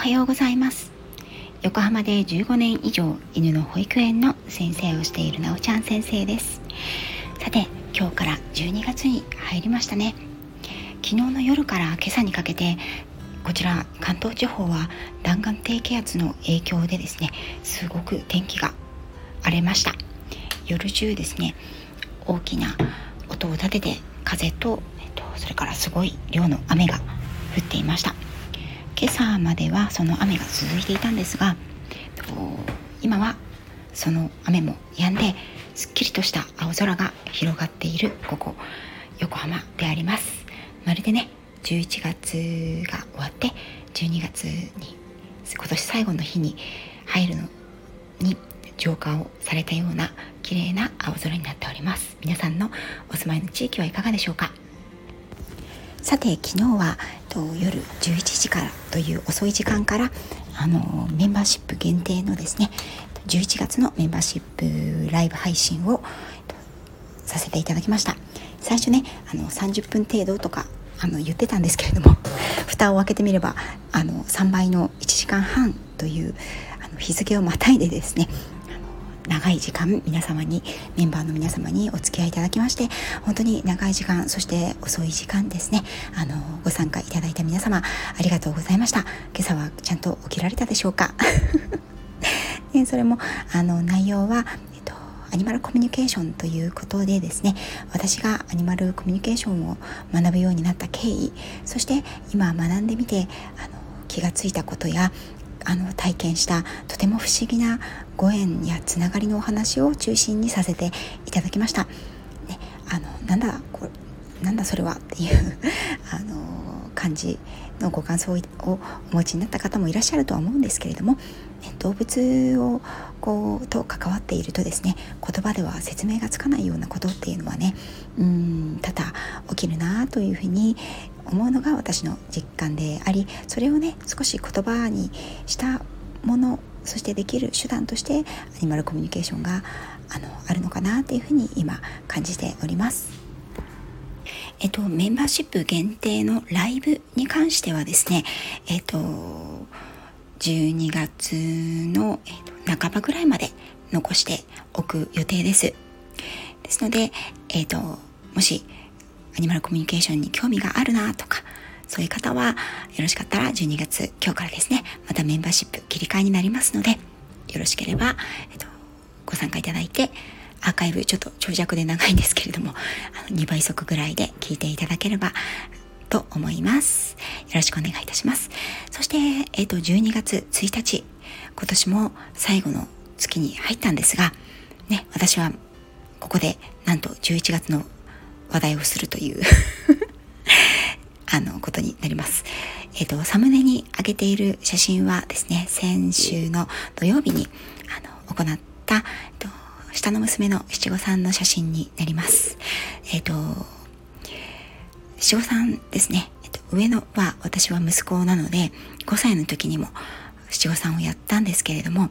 はようございます。横浜で15年以上犬の保育園の先生をしているなおちゃん先生です。さて今日から12月に入りましたね。昨日の夜から今朝にかけてこちら関東地方は弾丸低気圧の影響でですねすごく天気が荒れました。夜中ですね大きな音を立てて風と、えっと、それからすごい量の雨が降っていました。今朝まではその雨が続いていたんですが今はその雨も止んですっきりとした青空が広がっているここ横浜でありますまるでね11月が終わって12月に今年最後の日に入るのに浄化をされたような綺麗な青空になっております皆さんのお住まいの地域はいかがでしょうかさて昨日は夜11時からという遅い時間からあのメンバーシップ限定のですね11月のメンバーシップライブ配信をさせていただきました。最初ねあの30分程度とかあの言ってたんですけれども 蓋を開けてみればあの3倍の1時間半というあの日付をまたいでですね長い時間皆様にメンバーの皆様にお付き合いいただきまして本当に長い時間そして遅い時間ですね。あのご参加いただいた皆様ありがとうございました。今朝はちゃんと起きられたでしょうか？ね、それもあの内容は、えっと、アニマルコミュニケーションということでですね。私がアニマルコミュニケーションを学ぶようになった経緯そして今学んでみてあの気がついたことやあの体験したとても不思議なご縁やつながりのお話を中心にさせていただきました。ね、あのなんだこれなんだそれはっていう あの感じのご感想をお持ちになった方もいらっしゃるとは思うんですけれども動物をこうと関わっているとですね言葉では説明がつかないようなことっていうのはねうん多々起きるなというふうに思うのが私の実感でありそれをね少し言葉にしたものそしてできる手段としてアニマルコミュニケーションがあのあるのかなというふうに今感じております。えっと、メンバーシップ限定のライブに関してはですね、えっと、12月の、えっと、半ばぐらいまで残しておく予定です。ですので、えっと、もしニマルコミュニケーションに興味があるなとか、そういう方はよろしかったら12月今日からですね、またメンバーシップ切り替えになりますので、よろしければ、えっと、ご参加いただいて、アーカイブちょっと長尺で長いんですけれども、あの2倍速ぐらいで聞いていただければと思います。よろしくお願いいたします。そして、えっ、と、12月1日、今年も最後の月に入ったんですが、ね、私はここでなんと11月の話題をするという あの、ことになります。えっ、と、サムネに上げている写真はですね、先週の土曜日に、あの、行った、えっと、下の娘の七五三の写真になります。えっ、ー、と、七五三ですね。えっ、ー、と、上のは私は息子なので、5歳の時にも七五三をやったんですけれども、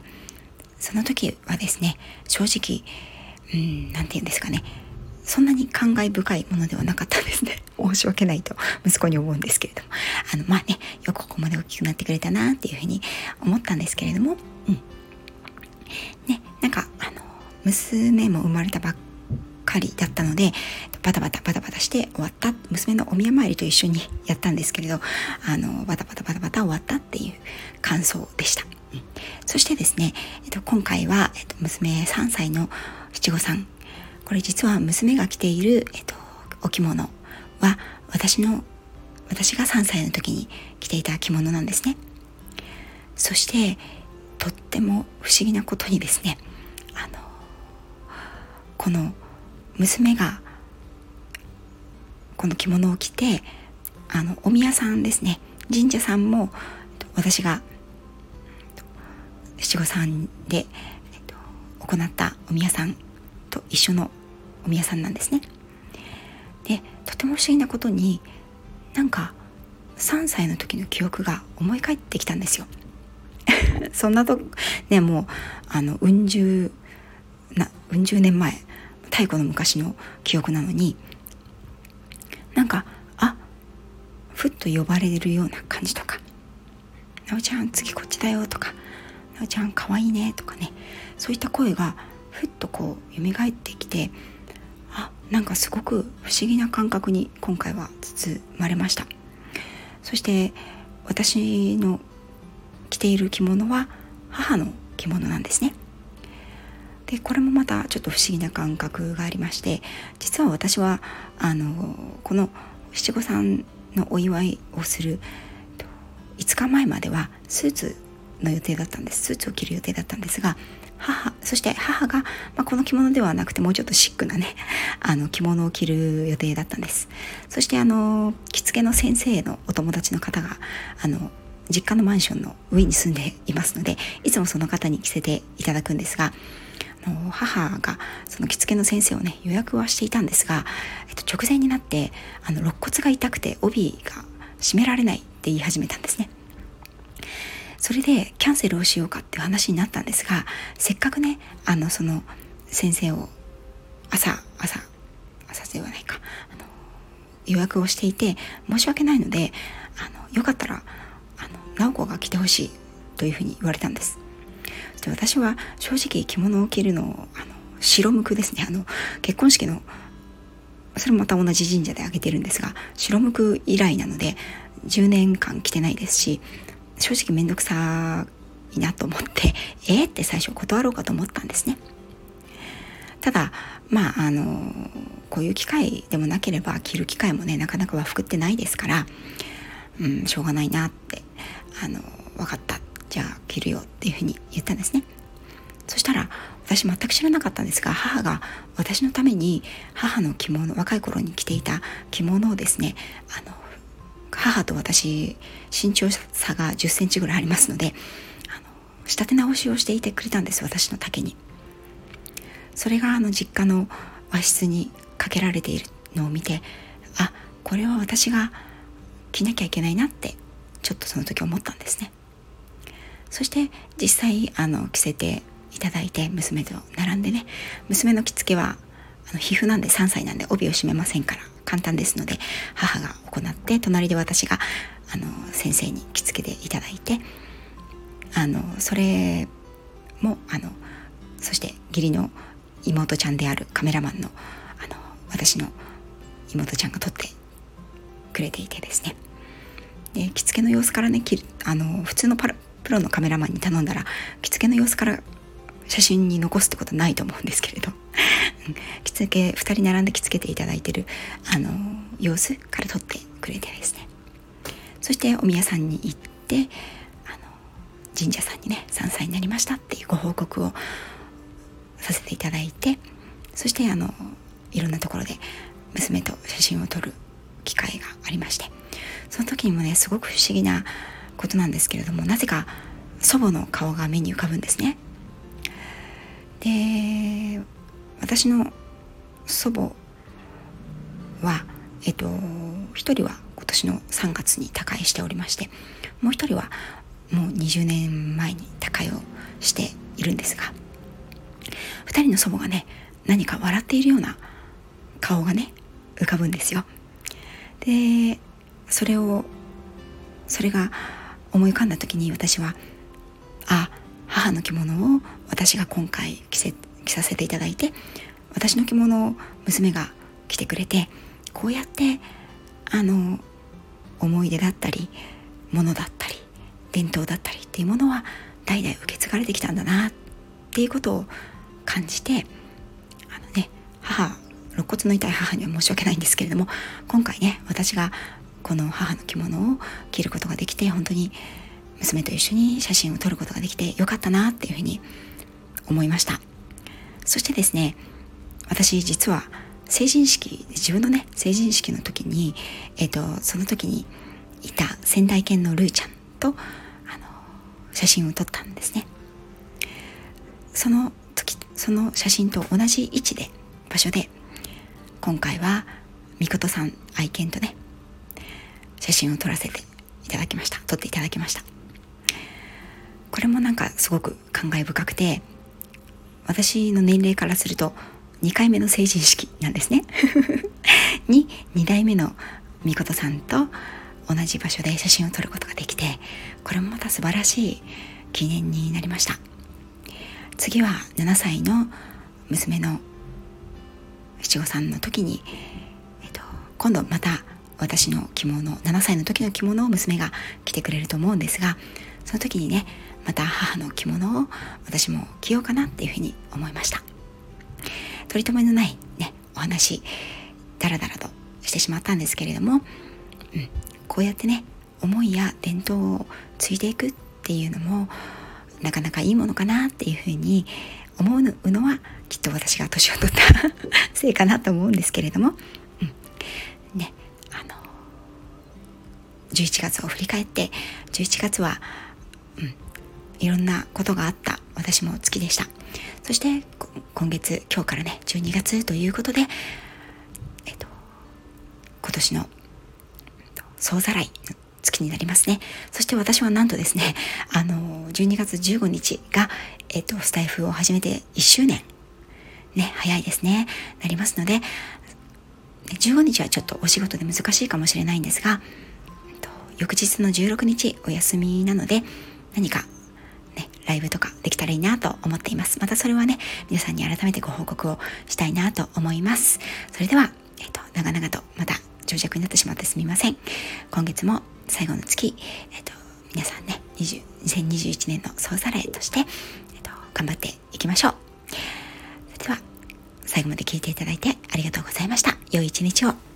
その時はですね、正直、うん、なんて言うんですかね、そんなに感慨深いものではなかったんですね。申し訳ないと息子に思うんですけれども。あの、まあね、よくここまで大きくなってくれたなっていうふうに思ったんですけれども、うん。ね、なんか、あの、娘も生まれたばっかりだったのでバタバタバタバタして終わった娘のお宮参りと一緒にやったんですけれどあのバタバタバタバタ終わったっていう感想でした、うん、そしてですね、えっと、今回は、えっと、娘3歳の七五三これ実は娘が着ている、えっと、お着物は私の私が3歳の時に着ていた着物なんですね。そしてとっても不思議なことにですねあのこの娘がこの着物を着てあのお宮さんですね。神社さんも私が七五三で、えっと、行ったお宮さんと一緒のお宮さんなんですね。でとても不思議なことになんか3歳の時の記憶が思い返ってきたんですよ。そんなとねもうあのうん十なうん十年前太古の昔の記憶なのになんかあふっと呼ばれるような感じとかなおちゃん次こっちだよ」とか「なおちゃんかわいいね」とかねそういった声がふっとこう蘇ってきてなんかすごく不思議な感覚に今回は包まれました。そして私の着ている着物は母の着物なんですね。でこれもまたちょっと不思議な感覚がありまして実は私はあのこの七五三のお祝いをする5日前まではスーツの予定だったんです。スーツを着る予定だったんですが母そして母が、まあ、この着物ではなくてもうちょっとシックなね あの着物を着る予定だったんです。そしてあの着付けの先生のお友達の方があの実家のマンションの上に住んでいますのでいつもその方に着せていただくんですがあの母がその着付けの先生をね予約はしていたんですが、えっと、直前になってあの肋骨が痛くて帯が締められないって言い始めたんですね。それでキャンセルをしようかっていう話になったんですがせっかくねあのその先生を朝朝朝ではないかあの予約をしていて申し訳ないのであのよかったらあの直子が来てほしいというふうに言われたんです。で私は正直着物を着るのをあの白むくですね。あの結婚式のそれもまた同じ神社であげてるんですが白むく以来なので10年間着てないですし正直面倒くさいなと思って えー、って最初断ろうかと思ったんですね。ただまああのこういう機会でもなければ着る機会もねなかなか和服ってないですからうんしょうがないなってあの分かった。じゃあ着るよっていうふうに言ったんですね。そしたら私全く知らなかったんですが母が私のために母の着物若い頃に着ていた着物をですねあの母と私身長差が1 0センチぐらいありますのであの仕立て直しをしていてくれたんです私の丈に。それがあの実家の和室にかけられているのを見てあこれは私が着なきゃいけないなってちょっとその時思ったんですね。そして実際あの着せていただいて娘と並んでね娘の着付けはあの皮膚なんで3歳なんで帯を締めませんから。簡単ですので母が行って隣で私があの先生に着付けていただいてあのそれもあのそして義理の妹ちゃんであるカメラマンのあの私の妹ちゃんが撮ってくれていてですね。で着付けの様子からねあの普通のプロのカメラマンに頼んだら着付けの様子から写真に残すってことはないと思うんですけれど。着付け2人並んで着付けていただいてるあの様子から撮ってくれてですね。そしてお宮さんに行ってあの神社さんにね3歳になりましたっていうご報告をさせていただいてそしてあのいろんなところで娘と写真を撮る機会がありましてその時にもねすごく不思議なことなんですけれどもなぜか祖母の顔が目に浮かぶんですね。で私の祖母はえっと一人は今年の3月に他界しておりましてもう一人はもう20年前に他界をしているんですが2人の祖母がね何か笑っているような顔がね浮かぶんですよ。でそれをそれが思い浮かんだ時に私はあ母の着物を私が今回着せ着させていただいて私の着物を娘が着てくれてこうやってあの思い出だったりものだったり伝統だったりっていうものは代々受け継がれてきたんだなっていうことを感じてあのね母肋骨の痛い母には申し訳ないんですけれども今回ね私がこの母の着物を着ることができて本当に娘と一緒に写真を撮ることができてよかったなっていうふうに思いました。そしてですね私実は成人式自分のね成人式の時に、えーと、その時にいた仙台犬のルーちゃんとあの写真を撮ったんですね。その時その写真と同じ位置で場所で今回はみことさん愛犬とね写真を撮らせていただきました。撮っていただきました。これもなんかすごく感慨深くて私の年齢からすると2回目の成人式なんですね。に2代目のみことさんと同じ場所で写真を撮ることができてこれもまた素晴らしい記念になりました。次は7歳の娘の七五三の時に、えっと、今度また私の着物7歳の時の着物を娘が着てくれると思うんですがその時にねまた母の着物を私も着ようかなっていうふうに思いました。取り留めのないねお話ダラダラとしてしまったんですけれども、うん、こうやってね思いや伝統を継いでいくっていうのもなかなかいいものかなっていうふうに思うのはきっと私が年を取った せいかなと思うんですけれども、うん、ねあの11月を振り返って11月は、いろんなことがあった私も好きでしたそして今月今日からね12月ということで、えっと、今年の総ざらいの月になりますね。そして私はなんとですね、あの、12月15日が、えっと、スタイフを始めて1周年。ね、早いですね。なりますので、15日はちょっとお仕事で難しいかもしれないんですが、えっと、翌日の16日お休みなので、何か、ライブとかできたらいいなと思っています。またそれはね、皆さんに改めてご報告をしたいなと思います。それでは、えっと、長々とまた長尺になってしまってすみません。今月も最後の月、えっと、皆さんね、2021年の総ざらいとして、えっと、頑張っていきましょう。それでは、最後まで聞いていただいてありがとうございました。良い一日を。